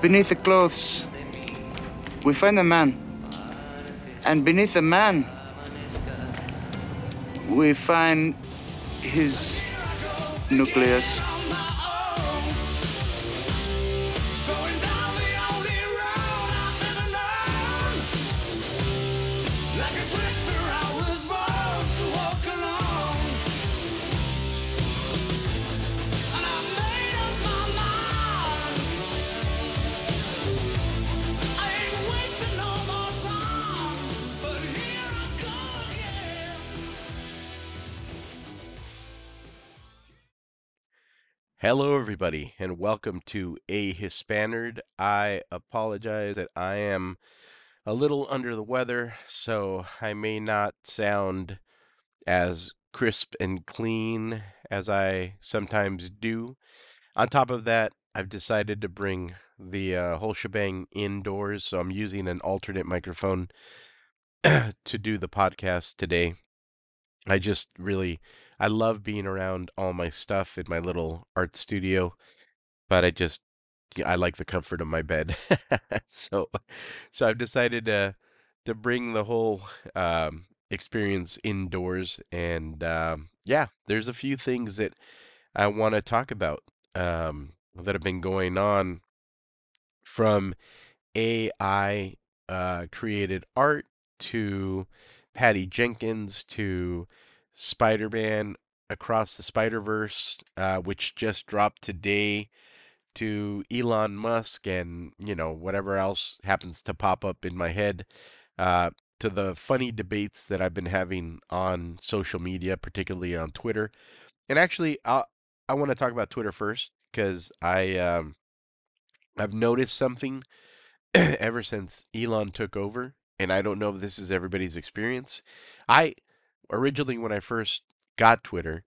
Beneath the clothes, we find a man. And beneath the man, we find his nucleus. Hello, everybody, and welcome to A Hispanerd. I apologize that I am a little under the weather, so I may not sound as crisp and clean as I sometimes do. On top of that, I've decided to bring the uh, whole shebang indoors, so I'm using an alternate microphone to do the podcast today. I just really I love being around all my stuff in my little art studio, but I just I like the comfort of my bed. so so I've decided to to bring the whole um, experience indoors and um, yeah, there's a few things that I want to talk about um, that have been going on from AI uh, created art to Patty Jenkins to Spider Man Across the Spider Verse, uh, which just dropped today, to Elon Musk and, you know, whatever else happens to pop up in my head, uh, to the funny debates that I've been having on social media, particularly on Twitter. And actually, i I want to talk about Twitter first because I um, I've noticed something ever since Elon took over and I don't know if this is everybody's experience. I originally, when I first got Twitter,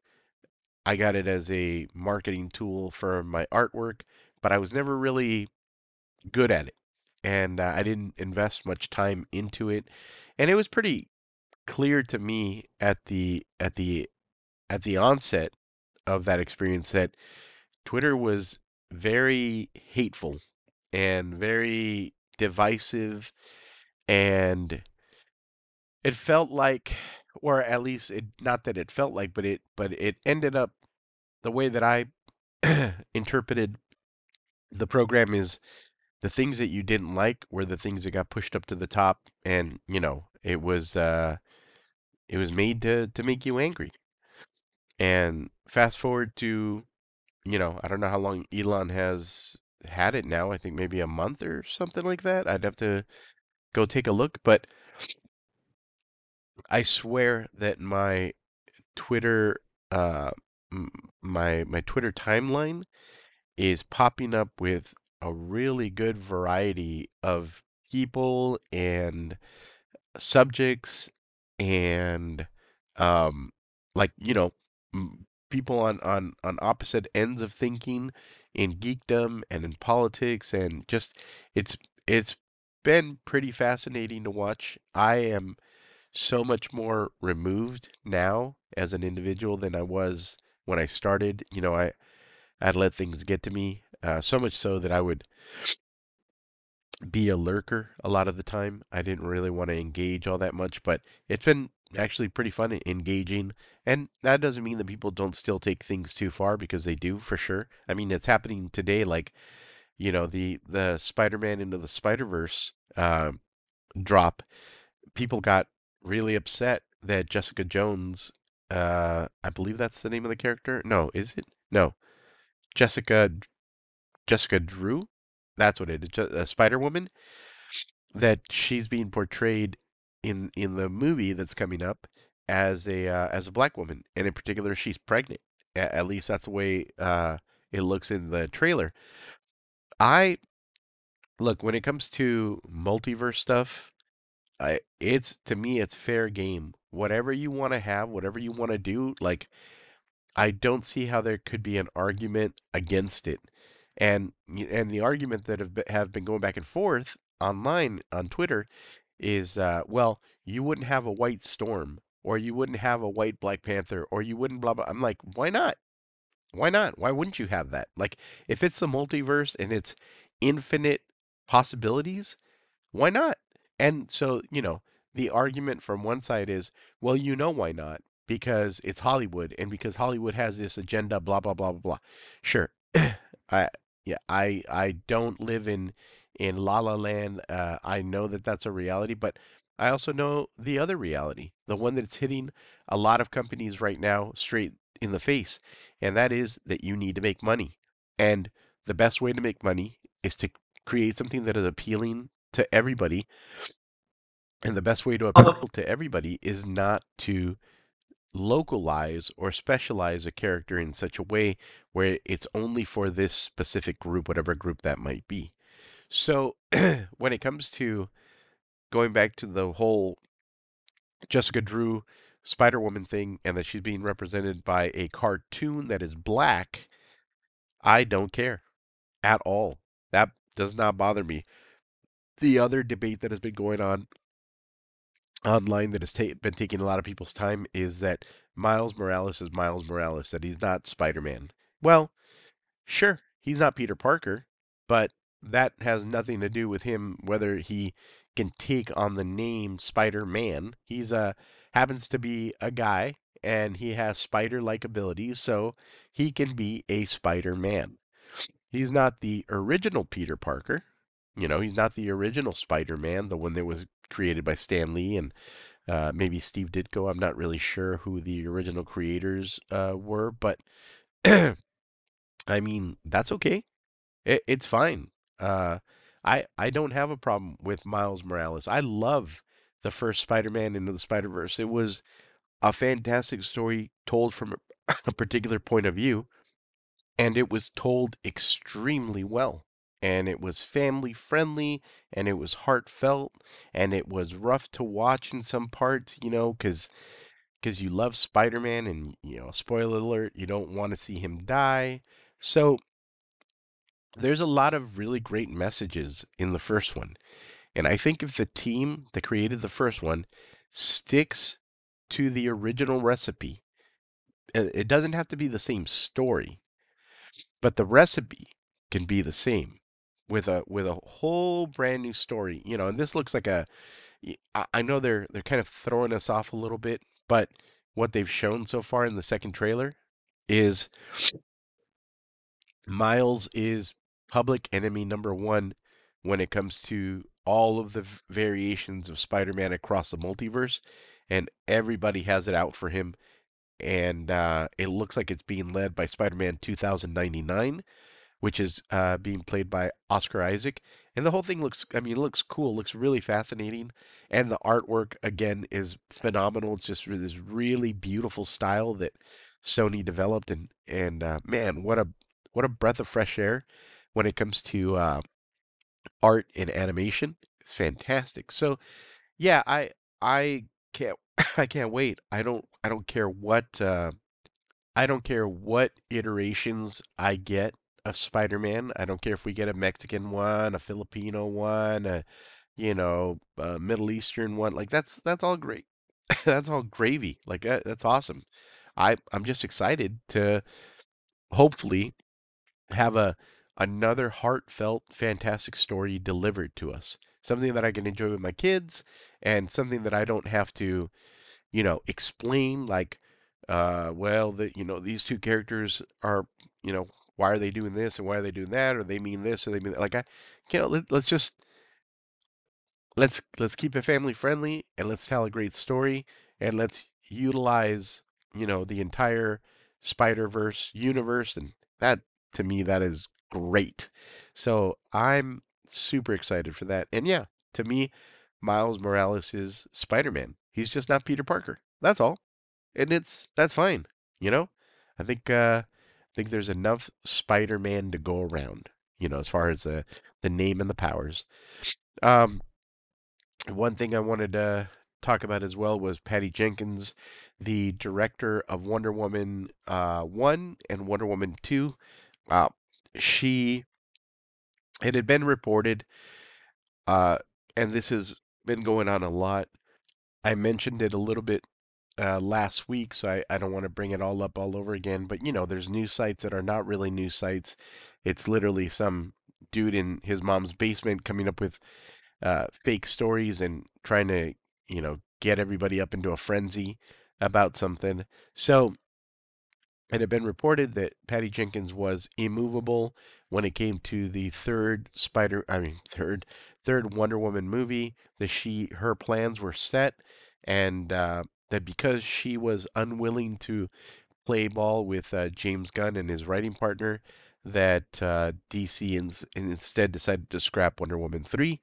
I got it as a marketing tool for my artwork, but I was never really good at it. And uh, I didn't invest much time into it. And it was pretty clear to me at the at the at the onset of that experience that Twitter was very hateful and very divisive and it felt like or at least it not that it felt like but it but it ended up the way that i interpreted the program is the things that you didn't like were the things that got pushed up to the top and you know it was uh it was made to to make you angry and fast forward to you know i don't know how long elon has had it now i think maybe a month or something like that i'd have to go take a look. But I swear that my Twitter, uh, my my Twitter timeline is popping up with a really good variety of people and subjects and um like you know people on on on opposite ends of thinking in geekdom and in politics and just it's it's been pretty fascinating to watch. I am so much more removed now as an individual than I was when I started. You know, I I'd let things get to me uh, so much so that I would be a lurker a lot of the time. I didn't really want to engage all that much, but it's been actually pretty fun engaging. And that doesn't mean that people don't still take things too far because they do for sure. I mean, it's happening today. Like you know the the Spider-Man into the Spider-Verse uh, drop, people got really upset that Jessica Jones, uh, I believe that's the name of the character. No, is it? No, Jessica Jessica Drew. That's what it is. Uh, Spider Woman. That she's being portrayed in in the movie that's coming up as a uh, as a black woman, and in particular, she's pregnant. At, at least that's the way uh, it looks in the trailer. I look when it comes to multiverse stuff, I it's to me it's fair game. Whatever you want to have, whatever you want to do, like I don't see how there could be an argument against it. And and the argument that have been, have been going back and forth online on Twitter is uh, well, you wouldn't have a white storm or you wouldn't have a white Black Panther or you wouldn't blah blah. I'm like, why not? Why not? Why wouldn't you have that? Like, if it's the multiverse and it's infinite possibilities, why not? And so, you know, the argument from one side is, well, you know why not? Because it's Hollywood and because Hollywood has this agenda, blah blah blah blah blah. Sure. I yeah, I I don't live in in La La Land. Uh, I know that that's a reality, but I also know the other reality, the one that's hitting a lot of companies right now straight in the face, and that is that you need to make money. And the best way to make money is to create something that is appealing to everybody. And the best way to oh, appeal to everybody is not to localize or specialize a character in such a way where it's only for this specific group, whatever group that might be. So when it comes to going back to the whole Jessica Drew Spider Woman thing and that she's being represented by a cartoon that is black, I don't care at all. That does not bother me. The other debate that has been going on online that has ta- been taking a lot of people's time is that Miles Morales is Miles Morales, that he's not Spider Man. Well, sure, he's not Peter Parker, but that has nothing to do with him whether he can take on the name Spider Man. He's a happens to be a guy and he has spider like abilities, so he can be a Spider Man. He's not the original Peter Parker. You know, he's not the original Spider Man, the one that was created by Stan Lee and uh, maybe Steve Ditko. I'm not really sure who the original creators uh, were, but I mean, that's okay. It, it's fine. Uh, I I don't have a problem with Miles Morales. I love the first Spider-Man into the Spider-Verse. It was a fantastic story told from a, a particular point of view, and it was told extremely well. And it was family friendly, and it was heartfelt, and it was rough to watch in some parts, you know, because because you love Spider-Man, and you know, spoiler alert, you don't want to see him die. So there's a lot of really great messages in the first one. And I think if the team that created the first one sticks to the original recipe, it doesn't have to be the same story, but the recipe can be the same with a with a whole brand new story. You know, and this looks like a I know they're they're kind of throwing us off a little bit, but what they've shown so far in the second trailer is Miles is public enemy number one when it comes to all of the variations of Spider-Man across the multiverse, and everybody has it out for him. And uh, it looks like it's being led by Spider-Man 2099, which is uh, being played by Oscar Isaac. And the whole thing looks, I mean, it looks cool, looks really fascinating. And the artwork, again, is phenomenal. It's just this really beautiful style that Sony developed. And, and uh, man, what a, what a breath of fresh air when it comes to uh, art and animation. It's fantastic. So, yeah, I I can't I can't wait. I don't I don't care what uh, I don't care what iterations I get of Spider-Man. I don't care if we get a Mexican one, a Filipino one, a you know, a Middle Eastern one. Like that's that's all great. that's all gravy. Like that, that's awesome. I I'm just excited to hopefully have a another heartfelt, fantastic story delivered to us. Something that I can enjoy with my kids and something that I don't have to, you know, explain like, uh, well, that, you know, these two characters are, you know, why are they doing this and why are they doing that? Or they mean this or they mean that. Like, I can't, let, let's just, let's, let's keep it family friendly and let's tell a great story and let's utilize, you know, the entire Spider Verse universe. And that, to me, that is great. So I'm super excited for that. And yeah, to me, Miles Morales is Spider Man. He's just not Peter Parker. That's all. And it's that's fine. You know? I think uh think there's enough Spider Man to go around, you know, as far as the the name and the powers. Um one thing I wanted to talk about as well was Patty Jenkins, the director of Wonder Woman uh, 1 and Wonder Woman 2. Uh, she it had been reported uh, and this has been going on a lot i mentioned it a little bit uh, last week so I, I don't want to bring it all up all over again but you know there's new sites that are not really new sites it's literally some dude in his mom's basement coming up with uh, fake stories and trying to, you know, get everybody up into a frenzy about something. So it had been reported that Patty Jenkins was immovable when it came to the third Spider, I mean third, third Wonder Woman movie. That she, her plans were set, and uh, that because she was unwilling to play ball with uh, James Gunn and his writing partner, that uh, DC ins- instead decided to scrap Wonder Woman three.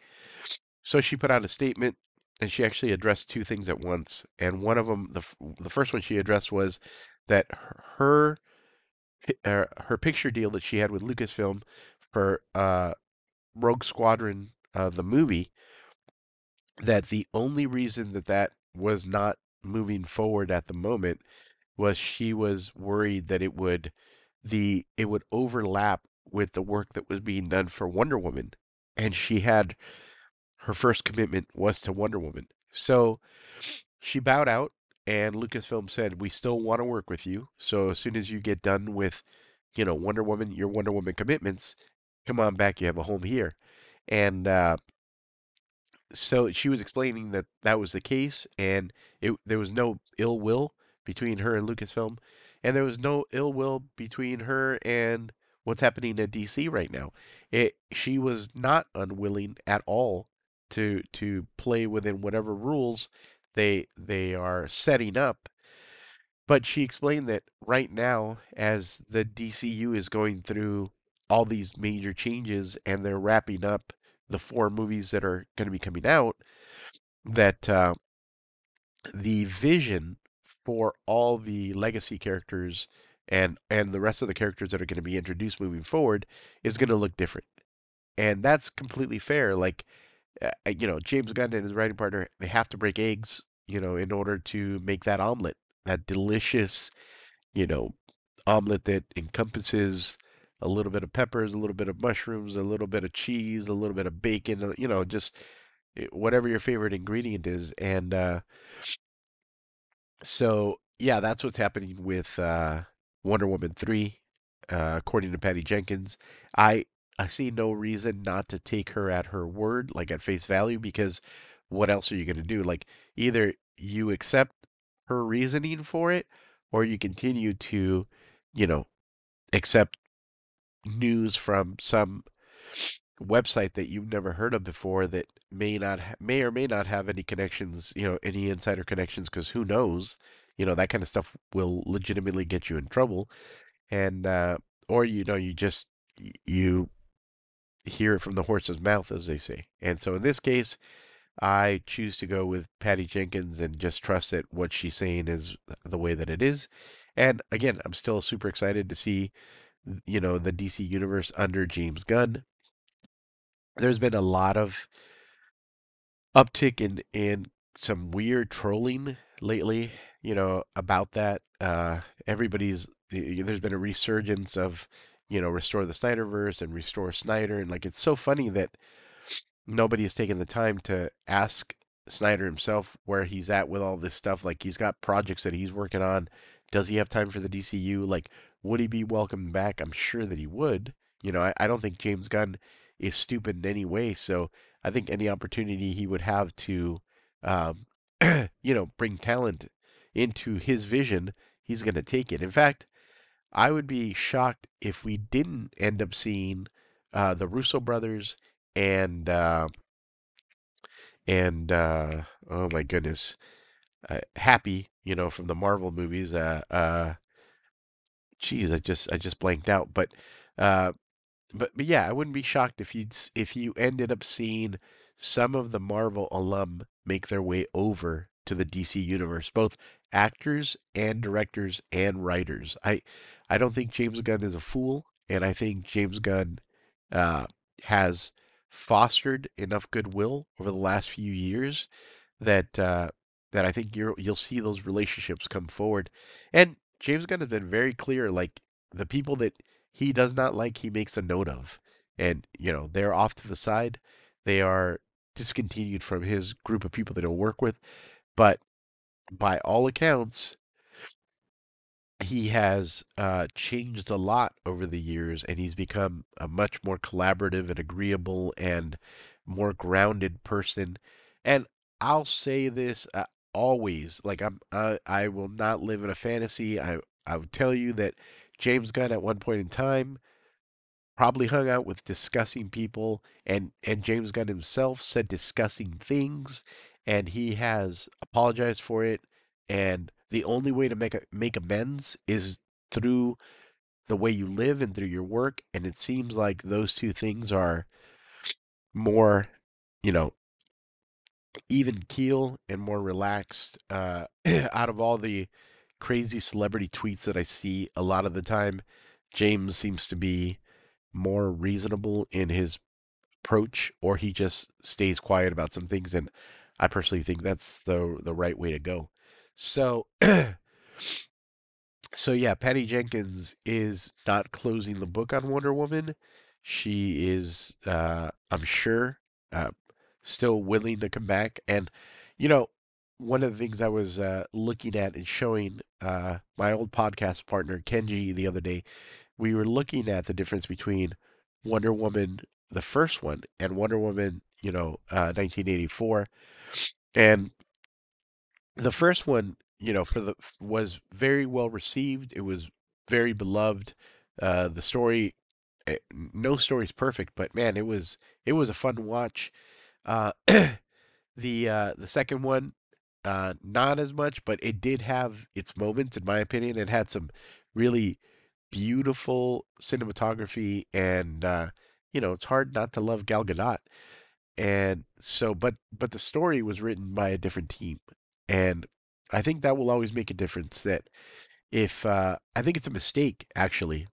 So she put out a statement and she actually addressed two things at once. And one of them, the the first one she addressed was that her her, her picture deal that she had with Lucasfilm for uh, Rogue Squadron, uh, the movie, that the only reason that that was not moving forward at the moment was she was worried that it would the it would overlap with the work that was being done for Wonder Woman, and she had her first commitment was to Wonder Woman. So she bowed out, and Lucasfilm said, "We still want to work with you. So as soon as you get done with, you know, Wonder Woman, your Wonder Woman commitments, come on back. You have a home here." And uh, so she was explaining that that was the case, and it, there was no ill will between her and Lucasfilm, and there was no ill will between her and what's happening at DC right now. It she was not unwilling at all to to play within whatever rules they they are setting up. But she explained that right now, as the DCU is going through all these major changes and they're wrapping up the four movies that are going to be coming out, that uh, the vision for all the legacy characters and and the rest of the characters that are going to be introduced moving forward is going to look different. And that's completely fair like uh, you know james gunn and his writing partner they have to break eggs you know in order to make that omelet that delicious you know omelet that encompasses a little bit of peppers a little bit of mushrooms a little bit of cheese a little bit of bacon uh, you know just eh, whatever your favorite ingredient is and uh so yeah, that's what's happening with uh, Wonder Woman three, uh, according to Patty Jenkins. I I see no reason not to take her at her word, like at face value, because what else are you going to do? Like either you accept her reasoning for it, or you continue to, you know, accept news from some website that you've never heard of before that may not ha- may or may not have any connections, you know, any insider connections because who knows, you know, that kind of stuff will legitimately get you in trouble, and uh, or you know, you just you hear it from the horse's mouth, as they say. And so in this case, I choose to go with Patty Jenkins and just trust that what she's saying is the way that it is. And again, I'm still super excited to see, you know, the DC universe under James Gunn there's been a lot of uptick in in some weird trolling lately, you know, about that. Uh, everybody's there's been a resurgence of, you know, restore the Snyderverse and restore Snyder, and like it's so funny that nobody has taken the time to ask Snyder himself where he's at with all this stuff. Like he's got projects that he's working on. Does he have time for the DCU? Like, would he be welcomed back? I'm sure that he would. You know, I, I don't think James Gunn is stupid in any way. So I think any opportunity he would have to, um, you know, bring talent into his vision, he's going to take it. In fact, I would be shocked if we didn't end up seeing uh, the Russo brothers and uh, and uh, oh my goodness, uh, Happy, you know, from the Marvel movies. Uh, uh, geez, I just I just blanked out. But uh, but but yeah, I wouldn't be shocked if you if you ended up seeing some of the Marvel alum make their way over to the DC universe, both actors and directors and writers. I I don't think James Gunn is a fool, and I think James Gunn uh, has fostered enough goodwill over the last few years that uh, that I think you will you'll see those relationships come forward. And James Gunn has been very clear, like the people that he does not like, he makes a note of. And, you know, they're off to the side. They are discontinued from his group of people that he'll work with. But by all accounts, he has uh, changed a lot over the years, and he's become a much more collaborative and agreeable and more grounded person. And I'll say this uh, always, like I'm, I, I will not live in a fantasy. I, I would tell you that James Gunn at one point in time probably hung out with discussing people, and and James Gunn himself said discussing things, and he has apologized for it. And the only way to make a, make amends is through the way you live and through your work. And it seems like those two things are more, you know, even keel and more relaxed. Uh, out of all the crazy celebrity tweets that I see, a lot of the time, James seems to be more reasonable in his approach, or he just stays quiet about some things. And I personally think that's the the right way to go. So, so yeah, Patty Jenkins is not closing the book on Wonder Woman. She is, uh, I'm sure, uh, still willing to come back. And you know, one of the things I was uh, looking at and showing uh, my old podcast partner Kenji the other day, we were looking at the difference between Wonder Woman, the first one, and Wonder Woman, you know, uh, 1984, and the first one, you know, for the was very well received. It was very beloved. Uh, the story, eh, no story's perfect, but man, it was it was a fun watch. Uh, the uh, the second one, uh, not as much, but it did have its moments, in my opinion. It had some really beautiful cinematography, and uh, you know, it's hard not to love Gal Gadot. And so, but but the story was written by a different team, and I think that will always make a difference. That if uh, I think it's a mistake actually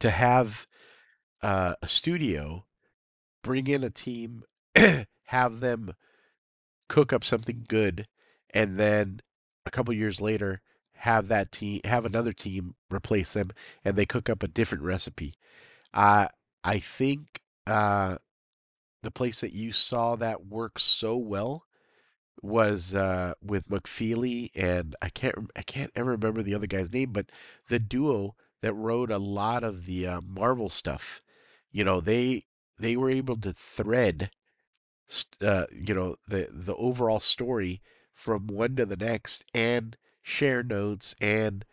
to have uh, a studio bring in a team, have them cook up something good, and then a couple years later have that team have another team replace them, and they cook up a different recipe. Uh, I think uh, the place that you saw that work so well was uh, with McFeely and I can't I can't ever remember the other guy's name, but the duo that wrote a lot of the uh, Marvel stuff. You know, they they were able to thread, uh, you know, the the overall story from one to the next and share notes and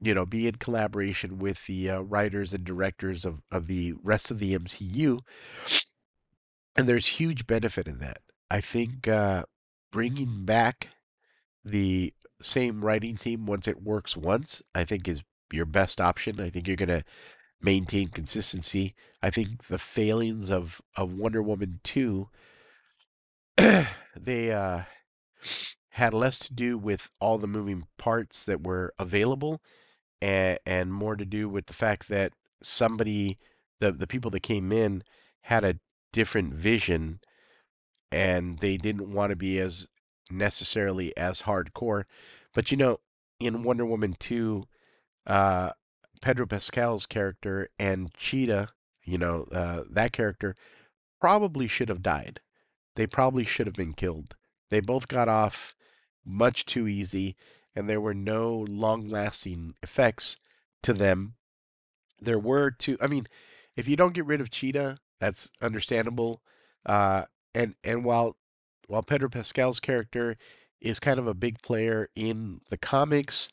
you know be in collaboration with the uh, writers and directors of, of the rest of the MCU and there's huge benefit in that. I think uh, bringing back the same writing team once it works once, I think is your best option. I think you're going to maintain consistency. I think the failings of, of Wonder Woman 2, they uh, had less to do with all the moving parts that were available and, and more to do with the fact that somebody, the, the people that came in, had a different vision and they didn't want to be as necessarily as hardcore. But you know, in Wonder Woman 2, uh, Pedro Pascal's character and Cheetah, you know, uh, that character probably should have died. They probably should have been killed. They both got off much too easy, and there were no long lasting effects to them. There were two, I mean, if you don't get rid of Cheetah, that's understandable. Uh, and and while while Pedro Pascal's character is kind of a big player in the comics,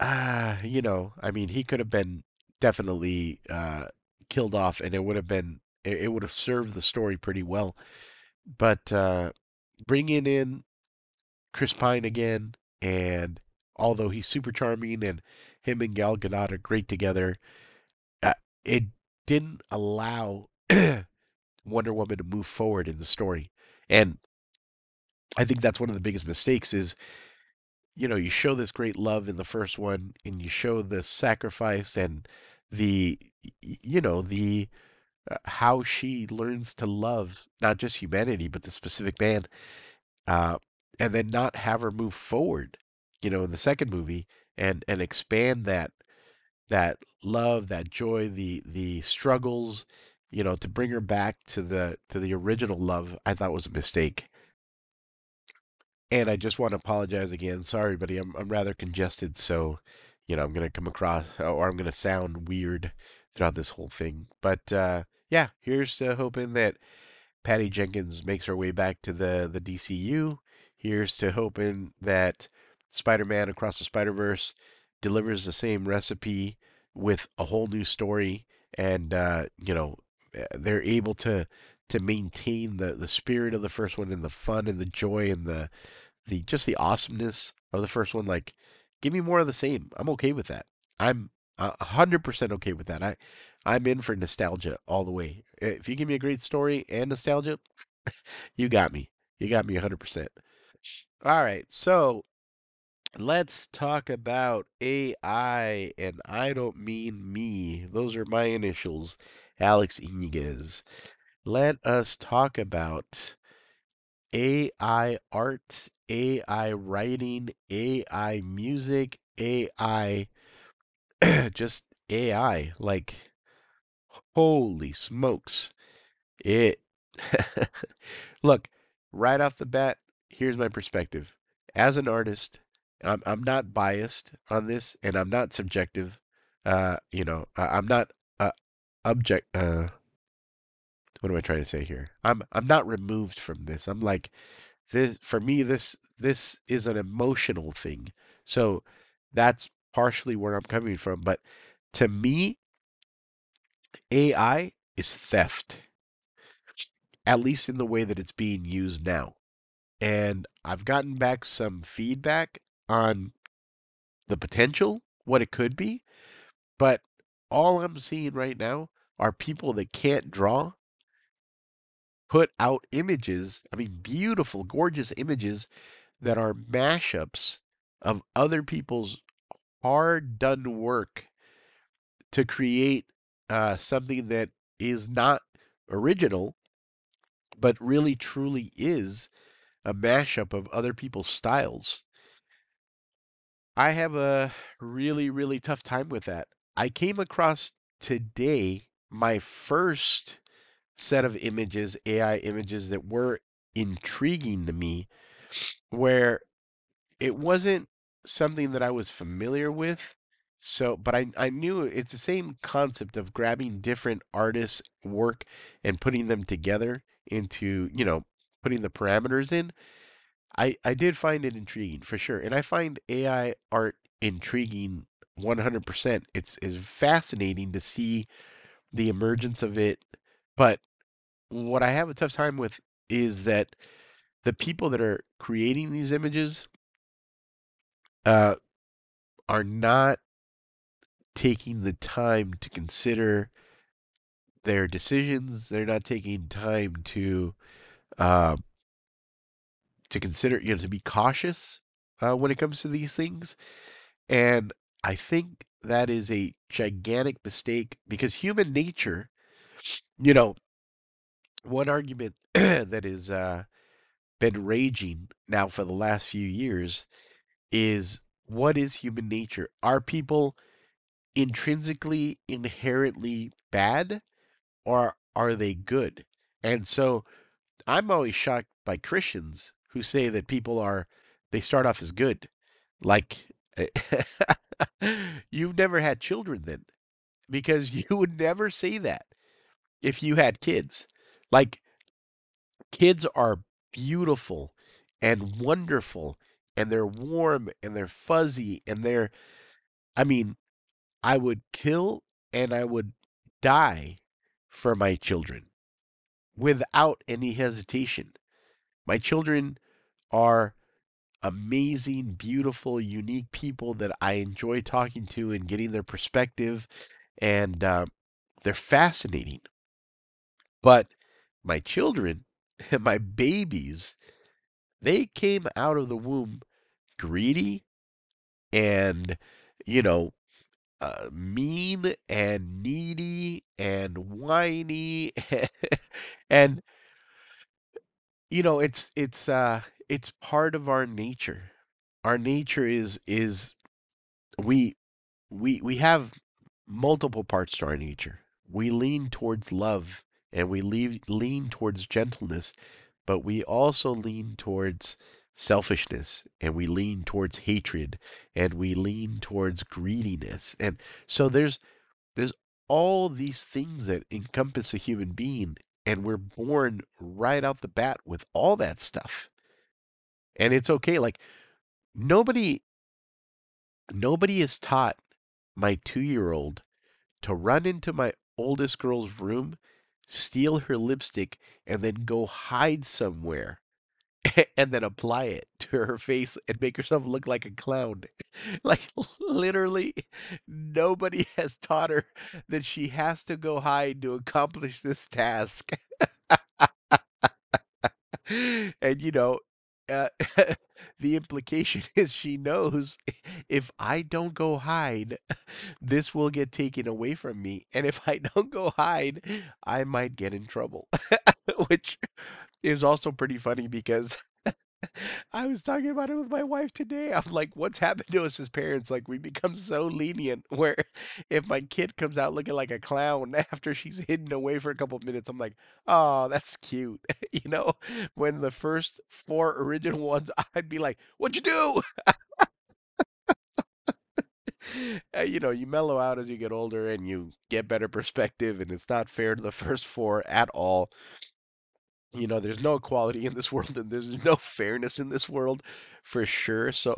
uh, you know, I mean, he could have been definitely uh, killed off, and it would have been it, it would have served the story pretty well. But uh, bringing in Chris Pine again, and although he's super charming and him and Gal Gadot are great together, uh, it didn't allow Wonder Woman to move forward in the story. And I think that's one of the biggest mistakes is you know, you show this great love in the first one and you show the sacrifice and the you know, the how she learns to love not just humanity but the specific man uh and then not have her move forward, you know, in the second movie and and expand that that love, that joy, the the struggles, you know, to bring her back to the to the original love, I thought was a mistake. And I just want to apologize again. Sorry, buddy. I'm I'm rather congested, so you know I'm gonna come across or I'm gonna sound weird throughout this whole thing. But uh, yeah, here's to hoping that Patty Jenkins makes her way back to the the DCU. Here's to hoping that Spider-Man Across the Spider-Verse delivers the same recipe with a whole new story, and uh, you know they're able to to maintain the the spirit of the first one and the fun and the joy and the the just the awesomeness of the first one. Like, give me more of the same. I'm okay with that. I'm a hundred percent okay with that. I I'm in for nostalgia all the way. If you give me a great story and nostalgia, you got me. You got me a hundred percent. All right, so let's talk about AI, and I don't mean me. Those are my initials, Alex Iniguez. Let us talk about AI art, AI writing, AI music, AI, just AI. Like, holy smokes. It, look, right off the bat, here's my perspective. As an artist, I'm, I'm not biased on this and I'm not subjective. Uh, you know, I, I'm not uh, object, uh, what am I trying to say here? I'm I'm not removed from this. I'm like this for me this this is an emotional thing. So that's partially where I'm coming from, but to me AI is theft. At least in the way that it's being used now. And I've gotten back some feedback on the potential, what it could be, but all I'm seeing right now are people that can't draw put out images, I mean, beautiful, gorgeous images that are mashups of other people's hard done work to create uh, something that is not original, but really truly is a mashup of other people's styles. I have a really, really tough time with that. I came across today my first set of images, AI images that were intriguing to me, where it wasn't something that I was familiar with. So, but I, I knew it's the same concept of grabbing different artists' work and putting them together into, you know, putting the parameters in. I, I did find it intriguing for sure. And I find AI art intriguing 100%. It's, it's fascinating to see the emergence of it but what I have a tough time with is that the people that are creating these images uh, are not taking the time to consider their decisions. They're not taking time to uh, to consider, you know, to be cautious uh, when it comes to these things. And I think that is a gigantic mistake because human nature you know, one argument that has uh, been raging now for the last few years is what is human nature? Are people intrinsically, inherently bad, or are they good? And so I'm always shocked by Christians who say that people are, they start off as good. Like, you've never had children then, because you would never say that if you had kids. Like kids are beautiful and wonderful and they're warm and they're fuzzy and they're I mean, I would kill and I would die for my children without any hesitation. My children are amazing, beautiful, unique people that I enjoy talking to and getting their perspective, and uh, they're fascinating. But my children, my babies, they came out of the womb greedy and, you know, uh, mean and needy and whiny and you know it's it's uh it's part of our nature. Our nature is is we we we have multiple parts to our nature. We lean towards love and we leave, lean towards gentleness, but we also lean towards selfishness and we lean towards hatred and we lean towards greediness. And so there's there's all these things that encompass a human being and we're born right out the bat with all that stuff. And it's okay like nobody nobody is taught my 2-year-old to run into my oldest girl's room, steal her lipstick and then go hide somewhere and then apply it to her face and make herself look like a clown. Like literally nobody has taught her that she has to go hide to accomplish this task. and you know, uh, the implication is she knows if I don't go hide, this will get taken away from me. And if I don't go hide, I might get in trouble. Which is also pretty funny because I was talking about it with my wife today. I'm like, what's happened to us as parents? Like, we become so lenient where if my kid comes out looking like a clown after she's hidden away for a couple of minutes, I'm like, oh, that's cute. you know, when the first four original ones, I'd be like, what'd you do? Uh, you know, you mellow out as you get older and you get better perspective, and it's not fair to the first four at all you know, there's no equality in this world and there's no fairness in this world for sure. So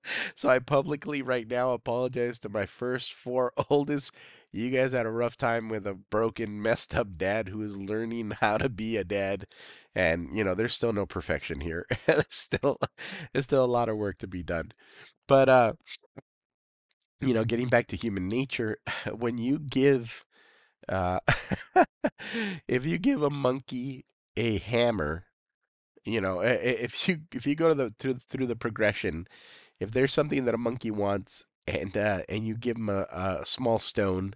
so I publicly right now apologize to my first four oldest. You guys had a rough time with a broken, messed up dad who is learning how to be a dad. And, you know, there's still no perfection here. there's still there's still a lot of work to be done. But uh you know, getting back to human nature, when you give uh, if you give a monkey a hammer, you know, if you if you go to the through through the progression, if there's something that a monkey wants and uh, and you give him a, a small stone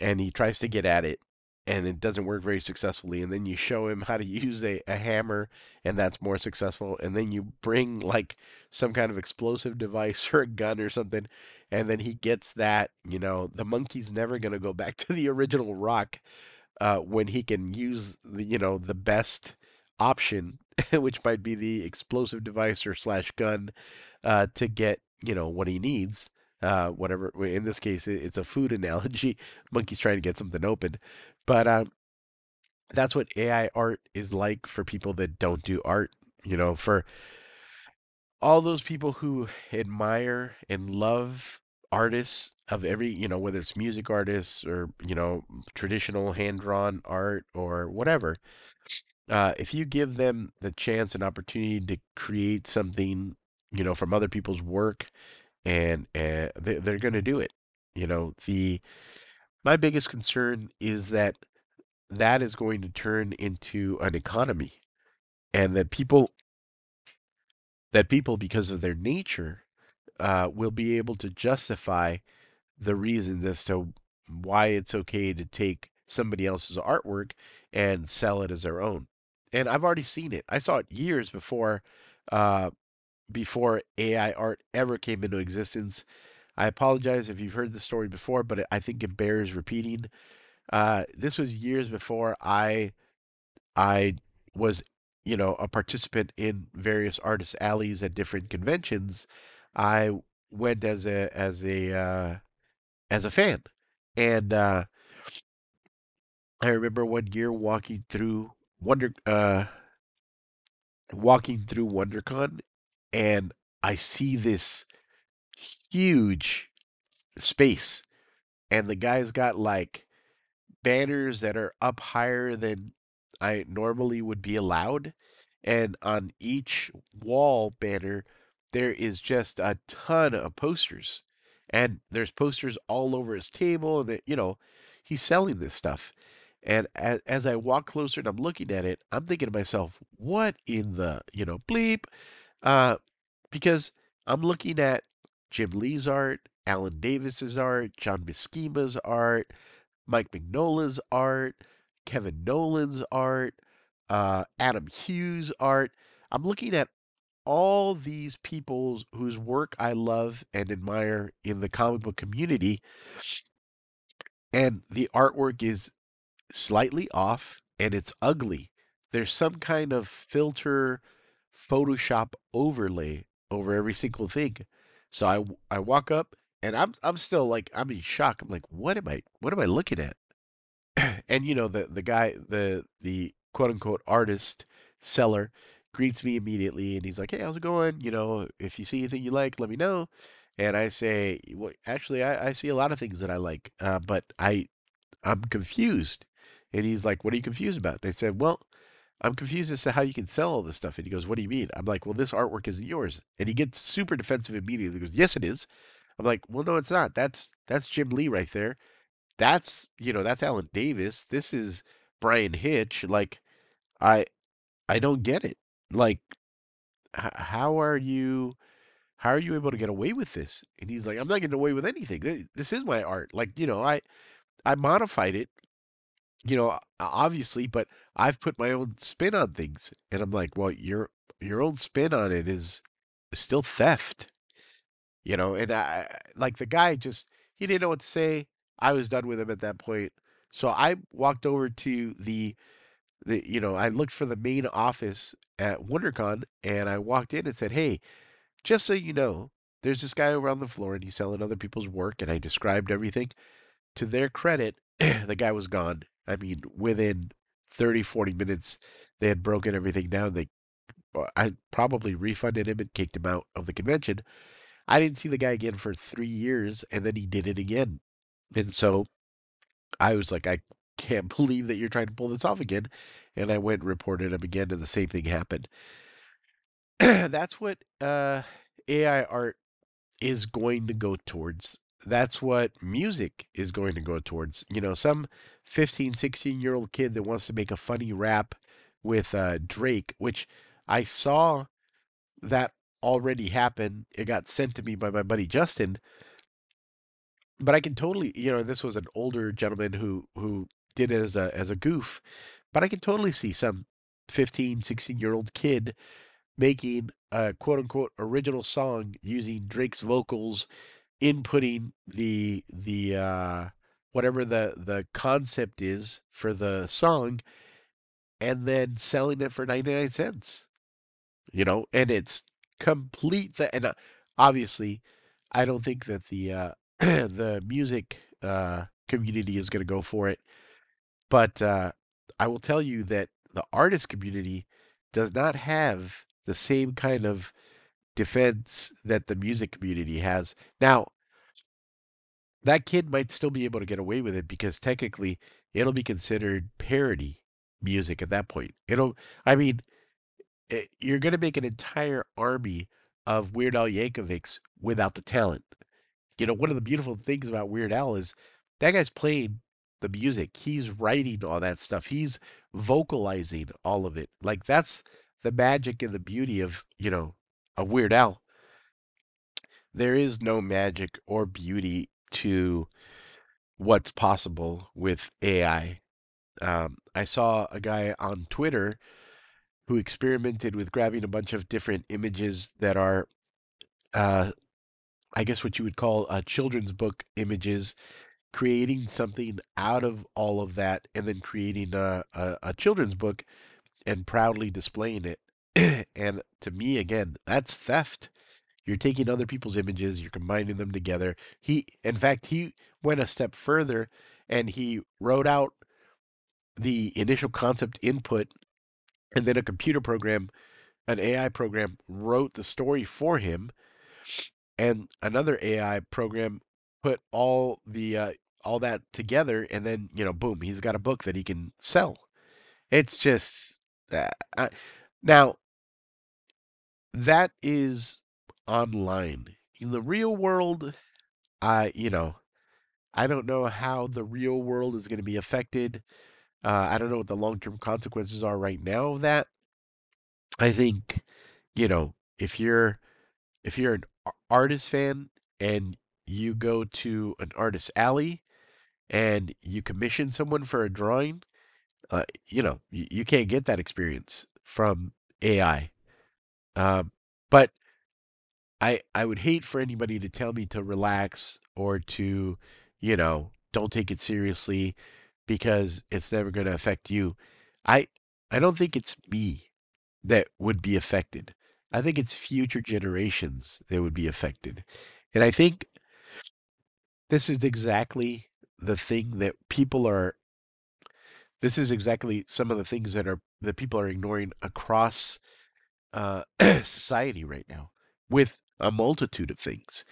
and he tries to get at it and it doesn't work very successfully and then you show him how to use a, a hammer and that's more successful and then you bring like some kind of explosive device or a gun or something and then he gets that you know the monkey's never going to go back to the original rock uh, when he can use the you know the best option which might be the explosive device or slash gun uh, to get you know what he needs uh, whatever in this case it's a food analogy monkey's trying to get something open but um, that's what ai art is like for people that don't do art you know for all those people who admire and love artists of every, you know, whether it's music artists or, you know, traditional hand drawn art or whatever, uh, if you give them the chance and opportunity to create something, you know, from other people's work, and uh, they, they're going to do it. You know, the my biggest concern is that that is going to turn into an economy, and that people that people, because of their nature, uh, will be able to justify the reasons as to why it's okay to take somebody else's artwork and sell it as their own. And I've already seen it. I saw it years before uh, before AI art ever came into existence. I apologize if you've heard the story before, but I think it bears repeating. Uh, this was years before I I was you know, a participant in various artist alleys at different conventions, I went as a as a uh, as a fan, and uh, I remember one year walking through Wonder uh, walking through WonderCon, and I see this huge space, and the guy's got like banners that are up higher than I normally would be allowed. And on each wall banner, there is just a ton of posters. And there's posters all over his table. And, you know, he's selling this stuff. And as, as I walk closer and I'm looking at it, I'm thinking to myself, what in the, you know, bleep? Uh, because I'm looking at Jim Lee's art, Alan Davis's art, John Buscema's art, Mike Mignola's art, Kevin Nowlan's art, uh, Adam Hughes' art. I'm looking at all these people whose work I love and admire in the comic book community, and the artwork is slightly off and it's ugly. There's some kind of filter Photoshop overlay over every single thing. So I I walk up and I'm I'm still like I'm in shock. I'm like, what am I what am I looking at? and you know the the guy the the quote unquote artist seller greets me immediately and he's like, "Hey, how's it going? You know, if you see anything you like, let me know." And I say, "Well, actually, I, I see a lot of things that I like, uh, but I I'm confused." And he's like, "What are you confused about?" They said, "Well." I'm confused as to how you can sell all this stuff. And he goes, What do you mean? I'm like, Well, this artwork isn't yours. And he gets super defensive immediately. He goes, Yes, it is. I'm like, Well, no, it's not. That's that's Jim Lee right there. That's you know, that's Alan Davis. This is Bryan Hitch. Like, I I don't get it. Like, h- how are you how are you able to get away with this? And he's like, I'm not getting away with anything. This is my art. Like, you know, I I modified it you know, obviously, but I've put my own spin on things, and I'm like, well, your your own spin on it is, still theft, you know. And I like the guy just he didn't know what to say. I was done with him at that point, so I walked over to the the you know I looked for the main office at WonderCon, and I walked in and said, hey, just so you know, there's this guy over on the floor, and he's selling other people's work, and I described everything. To their credit, the guy was gone I mean, within 30, 40 minutes, they had broken everything down. They, uh, I probably refunded him and kicked him out of the convention. I didn't see the guy again for three years, and then he did it again. And so I was like, I can't believe that you're trying to pull this off again. And I went and reported him again, and the same thing happened. That's what uh, AI art is going to go towards that's what music is going to go towards. You know, some 15, 16 year old kid that wants to make a funny rap with uh, Drake, which I saw that already happen. It got sent to me by my buddy Justin. But I can totally, you know, this was an older gentleman who who did it as a as a goof, but I can totally see some 15, 16 year old kid making a quote unquote original song using Drake's vocals inputting the the uh, whatever the the concept is for the song, and then selling it for ninety nine cents. You know, and it's complete. The, and uh, obviously, I don't think that the uh, the music uh, community is going to go for it, but uh, I will tell you that the artist community does not have the same kind of defense that the music community has. Now, that kid might still be able to get away with it because technically it'll be considered parody music at that point. It'll, I mean, it, eh, you're going to make an entire army of Weird Al Yankovics without the talent. You know, one of the beautiful things about Weird Al is that guy's playing the music. He's writing all that stuff. He's vocalizing all of it. Like that's the magic and the beauty of, you know, of Weird Al. There is no magic or beauty to what's possible with AI. Um, I saw a guy on Twitter who experimented with grabbing a bunch of different images that are, uh, I guess, what you would call uh, children's book images, creating something out of all of that, and then creating a, a, a children's book and proudly displaying it. and to me, again, that's theft. You're taking other people's images, you're combining them together. He, in fact, he went a step further and he wrote out the initial concept input, and then a computer program, an AI program, wrote the story for him, and another AI program put all the uh, all that together, and then you know, boom, he's got a book that he can sell. It's just uh, now that is online. In the real world, I, you know, I don't know how the real world is going to be affected. Uh, I don't know what the long term consequences are right now of that. I think, you know, if you're if you're an artist fan and you go to an artist alley and you commission someone for a drawing, uh, you know, you, you, can't get that experience from AI. Um, but I I would hate for anybody to tell me to relax or to, you know, don't take it seriously because it's never going to affect you. I I don't think it's me. that would be affected. I think it's future generations that would be affected. And I think this is exactly the thing that people are this is exactly some of the things that are that people are ignoring across uh, society right now with a multitude of things.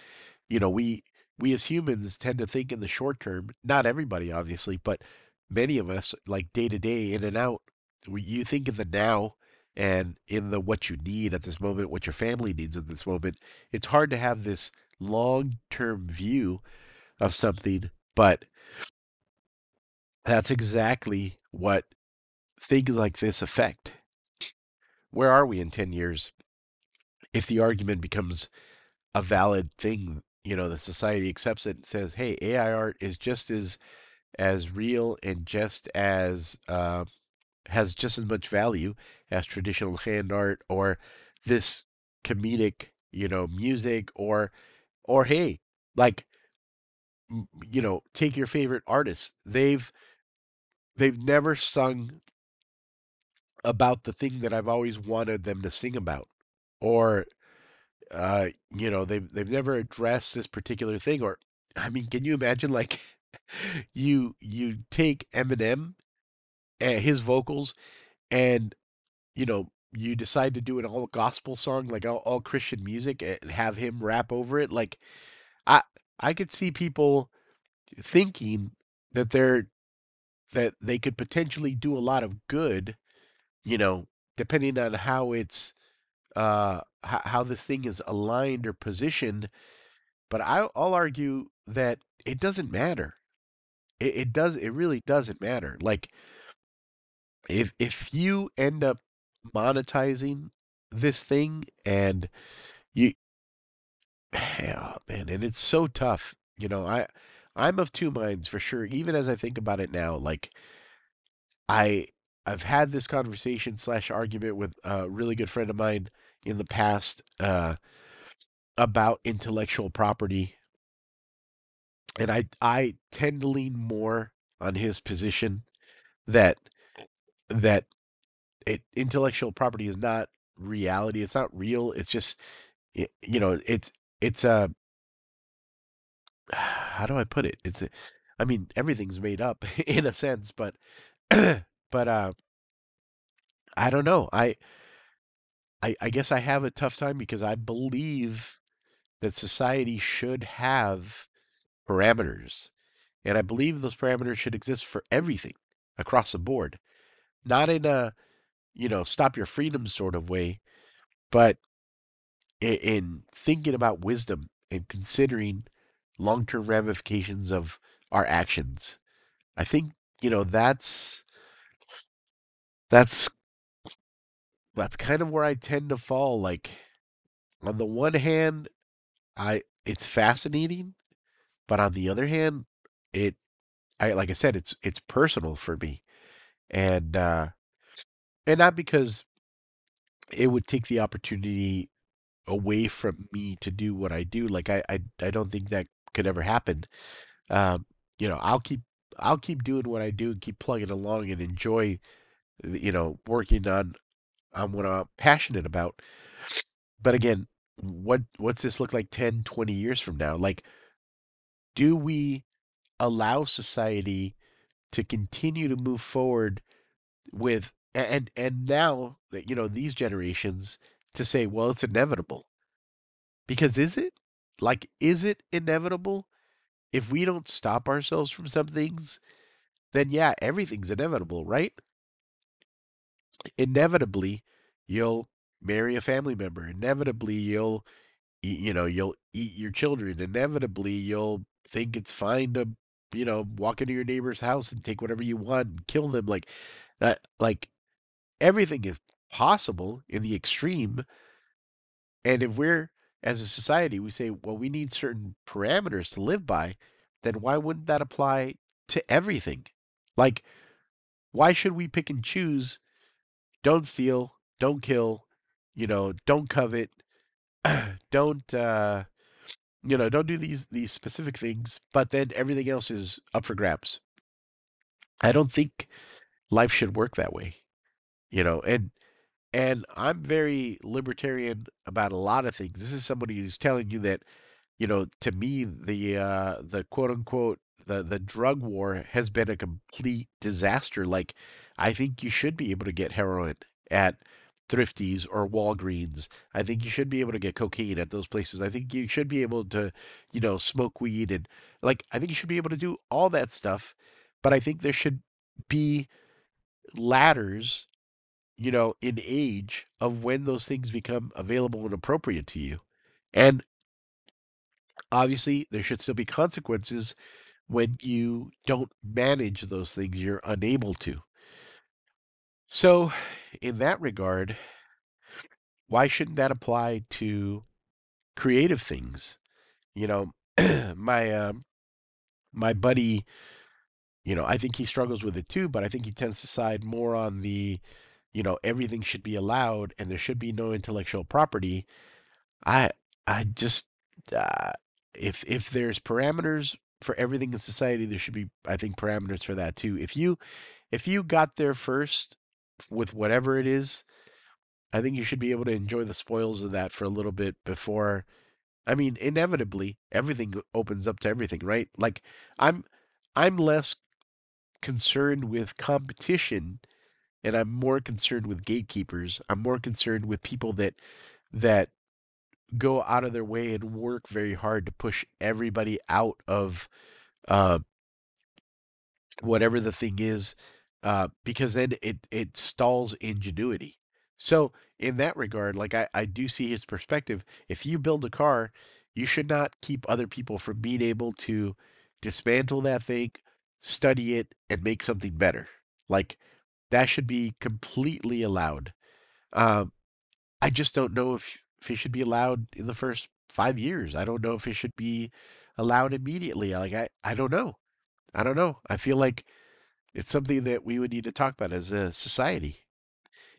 You know, we we as humans tend to think in the short term. Not everybody, obviously, but many of us, like day to day, in and out. We, you think in the now and in the what you need at this moment, what your family needs at this moment. It's hard to have this long term view of something, but that's exactly what things like this affect. Where are we in 10 years if the argument becomes a valid thing, you know, the society accepts it and says, "Hey, AI art is just as as real and just as uh, has just as much value as traditional hand art or this comedic, you know, music or or hey, like you know, take your favorite artists. They've they've never sung about the thing that I've always wanted them to sing about. Or uh, you know, they've they've never addressed this particular thing or I mean, can you imagine like you you take Eminem and his vocals and you know you decide to do an all gospel song like all, all Christian music and have him rap over it like I I could see people thinking that they're that they could potentially do a lot of good, you know, depending on how it's uh h- how this thing is aligned or positioned. But I, I'll argue that it doesn't matter. It, it does. It really doesn't matter. Like if if you end up monetizing this thing and you, oh man, and it's so tough. You know, I I'm of two minds for sure. Even as I think about it now, like I I've had this conversation slash argument with a really good friend of mine in the past uh, about intellectual property, and I I tend to lean more on his position that that it intellectual property is not reality. It's not real. It's just you know it's it's a how do I put it? It's a, I mean everything's made up in a sense, but but uh I don't know. I I, I guess I have a tough time because I believe that society should have parameters. And I believe those parameters should exist for everything across the board. Not in a, you know, stop your freedom sort of way, but in, in thinking about wisdom and considering long term ramifications of our actions. I think, you know, that's that's that's kind of where I tend to fall. Like on the one hand, I it's fascinating, but on the other hand, it I like I said, it's it's personal for me. And uh and not because it would take the opportunity away from me to do what I do. Like I I, I don't think that could ever happen. Um, you know, I'll keep I'll keep doing what I do and keep plugging along and enjoy you know working on on what I'm passionate about. But again, what what's this look like 10, 20 years from now? Like do we allow society to continue to move forward with and and now that you know these generations to say well it's inevitable because is it like is it inevitable if we don't stop ourselves from some things then yeah everything's inevitable right inevitably you'll marry a family member inevitably you'll you know you'll eat your children inevitably you'll think it's fine to you know walk into your neighbor's house and take whatever you want and kill them like that like everything is possible in the extreme. And if we're as a society we say well we need certain parameters to live by then why wouldn't that apply to everything? Like why should we pick and choose don't steal don't kill you know don't covet don't uh you know don't do these these specific things but then everything else is up for grabs i don't think life should work that way you know and And I'm very libertarian about a lot of things. This is somebody who's telling you that, you know, to me, the uh, the quote unquote the the drug war has been a complete disaster. Like, I think you should be able to get heroin at Thrifties or Walgreens. I think you should be able to get cocaine at those places. I think you should be able to, you know, smoke weed and like I think you should be able to do all that stuff. But I think there should be ladders, you know, in age of when those things become available and appropriate to you. And obviously, there should still be consequences when you don't manage those things, you're unable to. So, in that regard, why shouldn't that apply to creative things? You know, my uh, my buddy, you know, I think he struggles with it too, but I think he tends to side more on the, you know, everything should be allowed and there should be no intellectual property. I I just uh, if if there's parameters for everything in society, there should be I think parameters for that too. If you if you got there first with whatever it is, I think you should be able to enjoy the spoils of that for a little bit before I mean, inevitably everything opens up to everything, right? Like I'm I'm less concerned with competition and I'm more concerned with gatekeepers. I'm more concerned with people that that go out of their way and work very hard to push everybody out of uh, whatever the thing is, uh, because then it it stalls ingenuity. So in that regard, like I, I do see his perspective. If you build a car, you should not keep other people from being able to dismantle that thing, study it, and make something better. Like that should be completely allowed. Um, I just don't know if, if it should be allowed in the first five years. I don't know if it should be allowed immediately. Like I, I don't know. I don't know. I feel like it's something that we would need to talk about as a society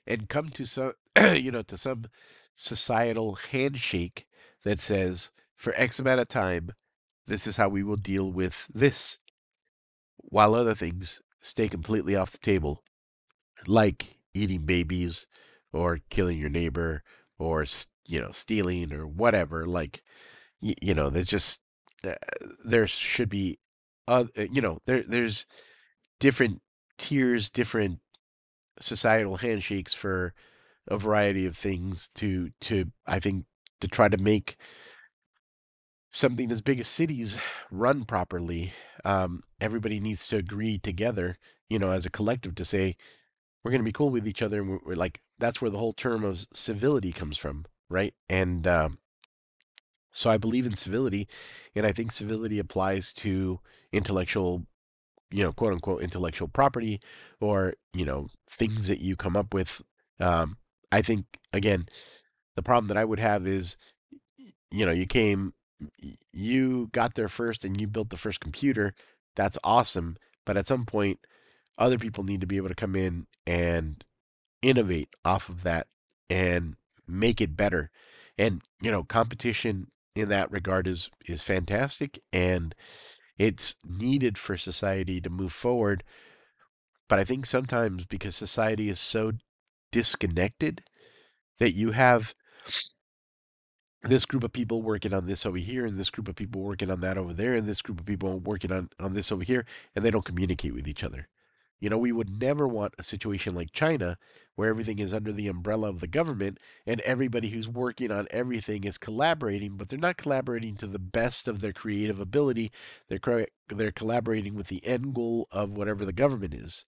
and come to some, you know, to some societal handshake that says for X amount of time, this is how we will deal with this, while other things stay completely off the table, like eating babies or killing your neighbor or you know stealing or whatever. Like you, you know, there's just uh, there should be, uh, you know, there there's different tiers, different societal handshakes for a variety of things to to I think to try to make something as big as cities run properly. Um, everybody needs to agree together, you know, as a collective to say we're going to be cool with each other, and we're, we're, like that's where the whole term of civility comes from, right? And um, so I believe in civility, and I think civility applies to intellectual you know, quote unquote intellectual property or, you know, things that you come up with. Um, I think, again, the problem that I would have is, you know, you came, you got there first and you built the first computer. That's awesome. But at some point, other people need to be able to come in and innovate off of that and make it better. And, you know, competition in that regard is is fantastic and it's needed for society to move forward. But I think sometimes because society is so disconnected that you have this group of people working on this over here and this group of people working on that over there and this group of people working on on this over here and they don't communicate with each other you know, we would never want a situation like China where everything is under the umbrella of the government and everybody who's working on everything is collaborating, but they're not collaborating to the best of their creative ability. They're they're collaborating with the end goal of whatever the government is.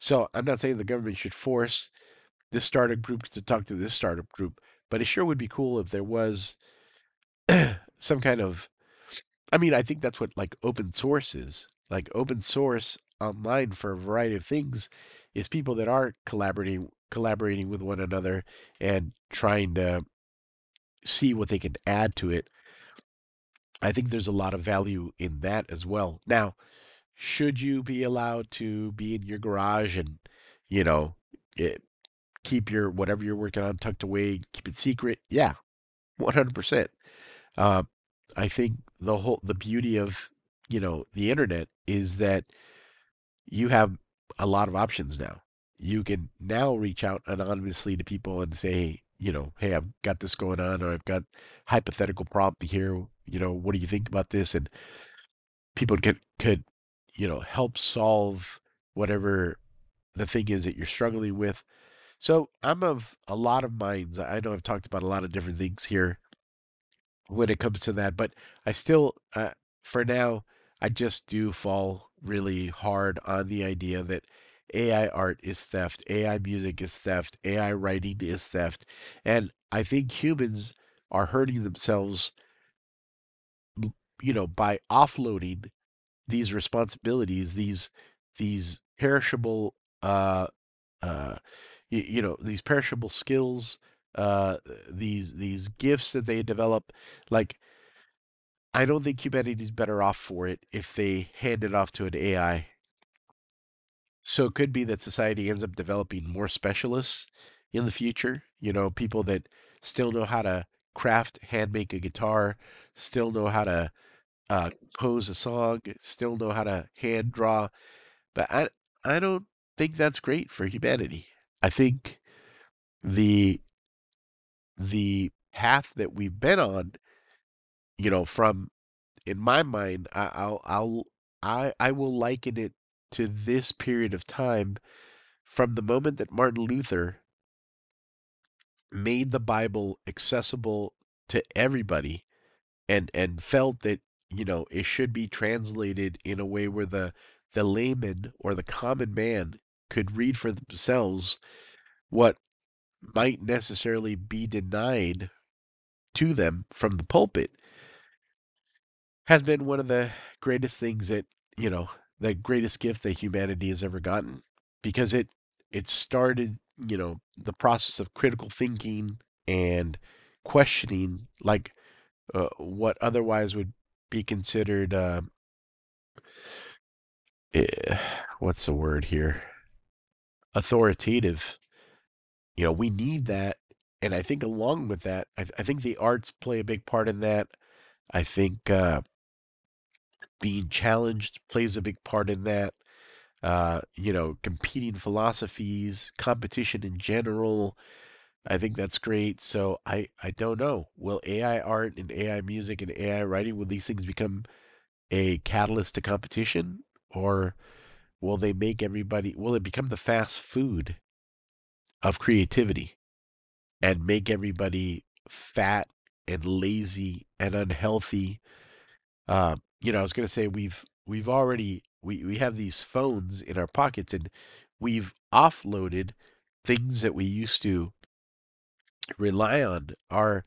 So I'm not saying the government should force this startup group to talk to this startup group, but it sure would be cool if there was some kind of I mean, I think that's what like open source is. Like open source online for a variety of things is people that are collaborating collaborating with one another and trying to see what they can add to it. I think there's a lot of value in that as well. Now, should you be allowed to be in your garage and, you know, it, eh, keep your whatever you're working on tucked away, keep it secret? Yeah, 100%. Uh, I think the whole the beauty of you know the internet is that you have a lot of options now. you can now reach out anonymously to people and say, you know, hey, I've got this going on, or I've got hypothetical problem here. You know, what do you think about this? And people could could, you know, help solve whatever the thing is that you're struggling with. So I'm of a lot of minds. I know I've talked about a lot of different things here when it comes to that, but I still, uh, for now, I just do fall really hard on the idea that AI art is theft, AI music is theft, AI writing is theft. And I think humans are hurting themselves, you know, by offloading these responsibilities, these these perishable uh uh you, you know, these perishable skills, uh these these gifts that they develop like I don't think humanity's better off for it if they hand it off to an AI so it could be that society ends up developing more specialists in the future, you know, people that still know how to craft, hand make a guitar, still know how to uh, compose a song, still know how to hand draw. But I, I don't think that's great for humanity. I think the the path that we've been on, you know, from in my mind, I, I'll I'll I I will liken it to this period of time from the moment that Martin Luther made the Bible accessible to everybody and and felt that you know it should be translated in a way where the the layman or the common man could read for themselves what might necessarily be denied to them from the pulpit has been one of the greatest things that you know the greatest gift that humanity has ever gotten because it it started you know the process of critical thinking and questioning like uh, what otherwise would be considered uh, eh, what's the word here? Authoritative. You know we need that and i think along with that i, I think the arts play a big part in that. I think uh, being challenged plays a big part in that. Uh, you know, competing philosophies, competition in general. I think that's great. So I I don't know. Will AI art and AI music and AI writing will these things become a catalyst to competition or will they make everybody will it become the fast food of creativity and make everybody fat and lazy and unhealthy uh, you know, I was going to say we've we've already we we have these phones in our pockets and we've offloaded things that we used to rely on. Our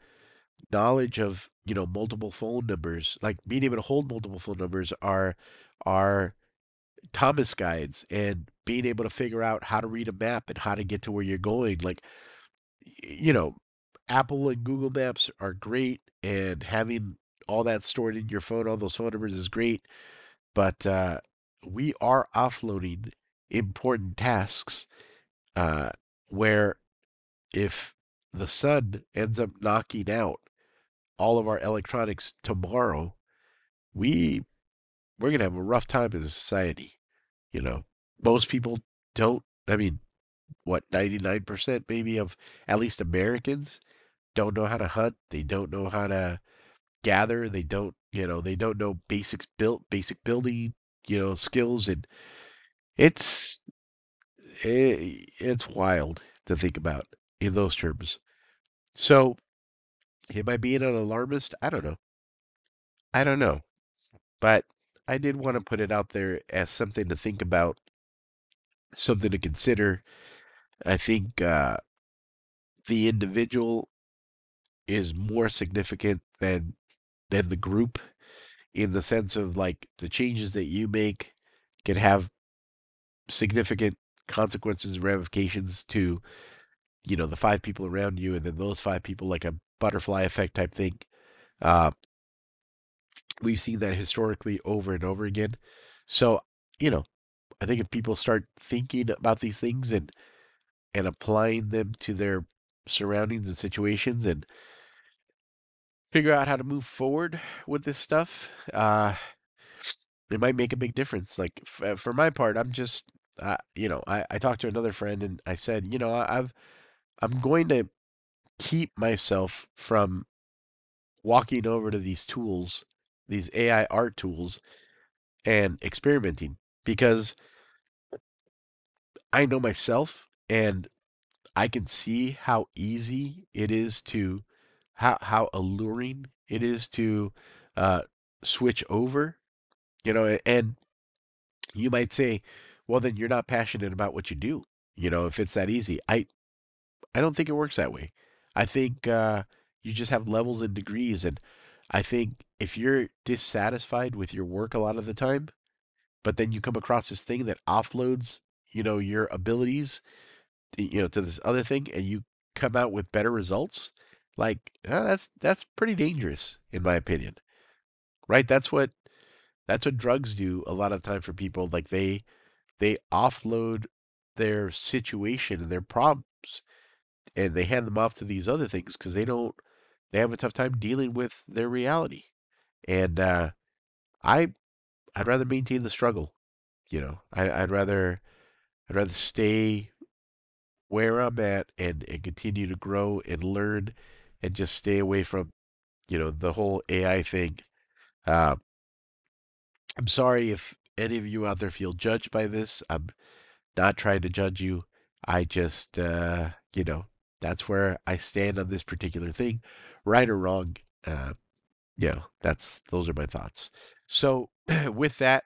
knowledge of you know multiple phone numbers like being able to hold multiple phone numbers are are thomas guides and being able to figure out how to read a map and how to get to where you're going like you know apple and google maps are great and having all that stored in your phone, all those phone numbers is great, but uh, we are offloading important tasks uh, where if the sun ends up knocking out all of our electronics tomorrow, we we're gonna have a rough time as a society. You know, most people don't. I mean, what ninety nine percent maybe of at least Americans don't know how to hunt. They don't know how to gather. They don't, you know, they don't know basics built basic building, you know, skills, and it's it, eh, it's wild to think about in those terms. So, am I being an alarmist? I don't know. I don't know, but I did want to put it out there as something to think about, something to consider. I think uh, the individual is more significant than than the group in the sense of like the changes that you make can have significant consequences ramifications to you know the five people around you and then those five people like a butterfly effect type thing. Uh, we've seen that historically over and over again. So you know i think if people start thinking about these things and and applying them to their surroundings and situations and figure out how to move forward with this stuff, uh, it might make a big difference. Like f- uh, for my part, I'm just uh, you know, I, I talked to another friend and I said, you know, I, I've I'm going to keep myself from walking over to these tools, these AI art tools, and experimenting because I know myself and I can see how easy it is to how how alluring it is to uh, switch over, you know, and you might say, well, then you're not passionate about what you do, you know, if it's that easy. I I don't think it works that way. I think uh, you just have levels and degrees, and I think if you're dissatisfied with your work a lot of the time, but then you come across this thing that offloads, you know, your abilities, you know, to this other thing, and you come out with better results, like uh, that's that's pretty dangerous in my opinion. Right? That's what that's what drugs do a lot of the time for people. Like they they offload their situation and their problems and they hand them off to these other things because they don't they have a tough time dealing with their reality. And uh, I I'd rather maintain the struggle. You know, I, I'd rather I'd rather stay where I'm at and, and continue to grow and learn and just stay away from, you know, the whole AI thing. Uh, I'm sorry if any of you out there feel judged by this. I'm not trying to judge you. I just, uh, you know, that's where I stand on this particular thing, right or wrong. Uh, you know, that's those are my thoughts. So, with that,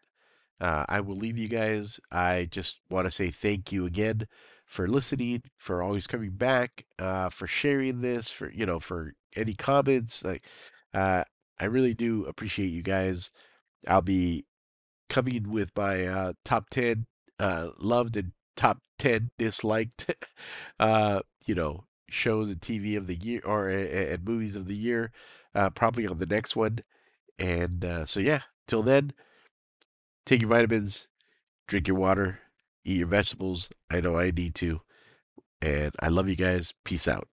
uh, I will leave you guys. I just want to say thank you again for listening, for always coming back, uh, for sharing this, for you know, for any comments. Like, uh, I really do appreciate you guys. I'll be coming with my uh, top ten uh, loved and top ten disliked, uh, you know, shows and TV of the year or and movies of the year, uh, probably on the next one. And uh, so yeah, till then, take your vitamins, drink your water, eat your vegetables. I know I need to. And I love you guys. Peace out.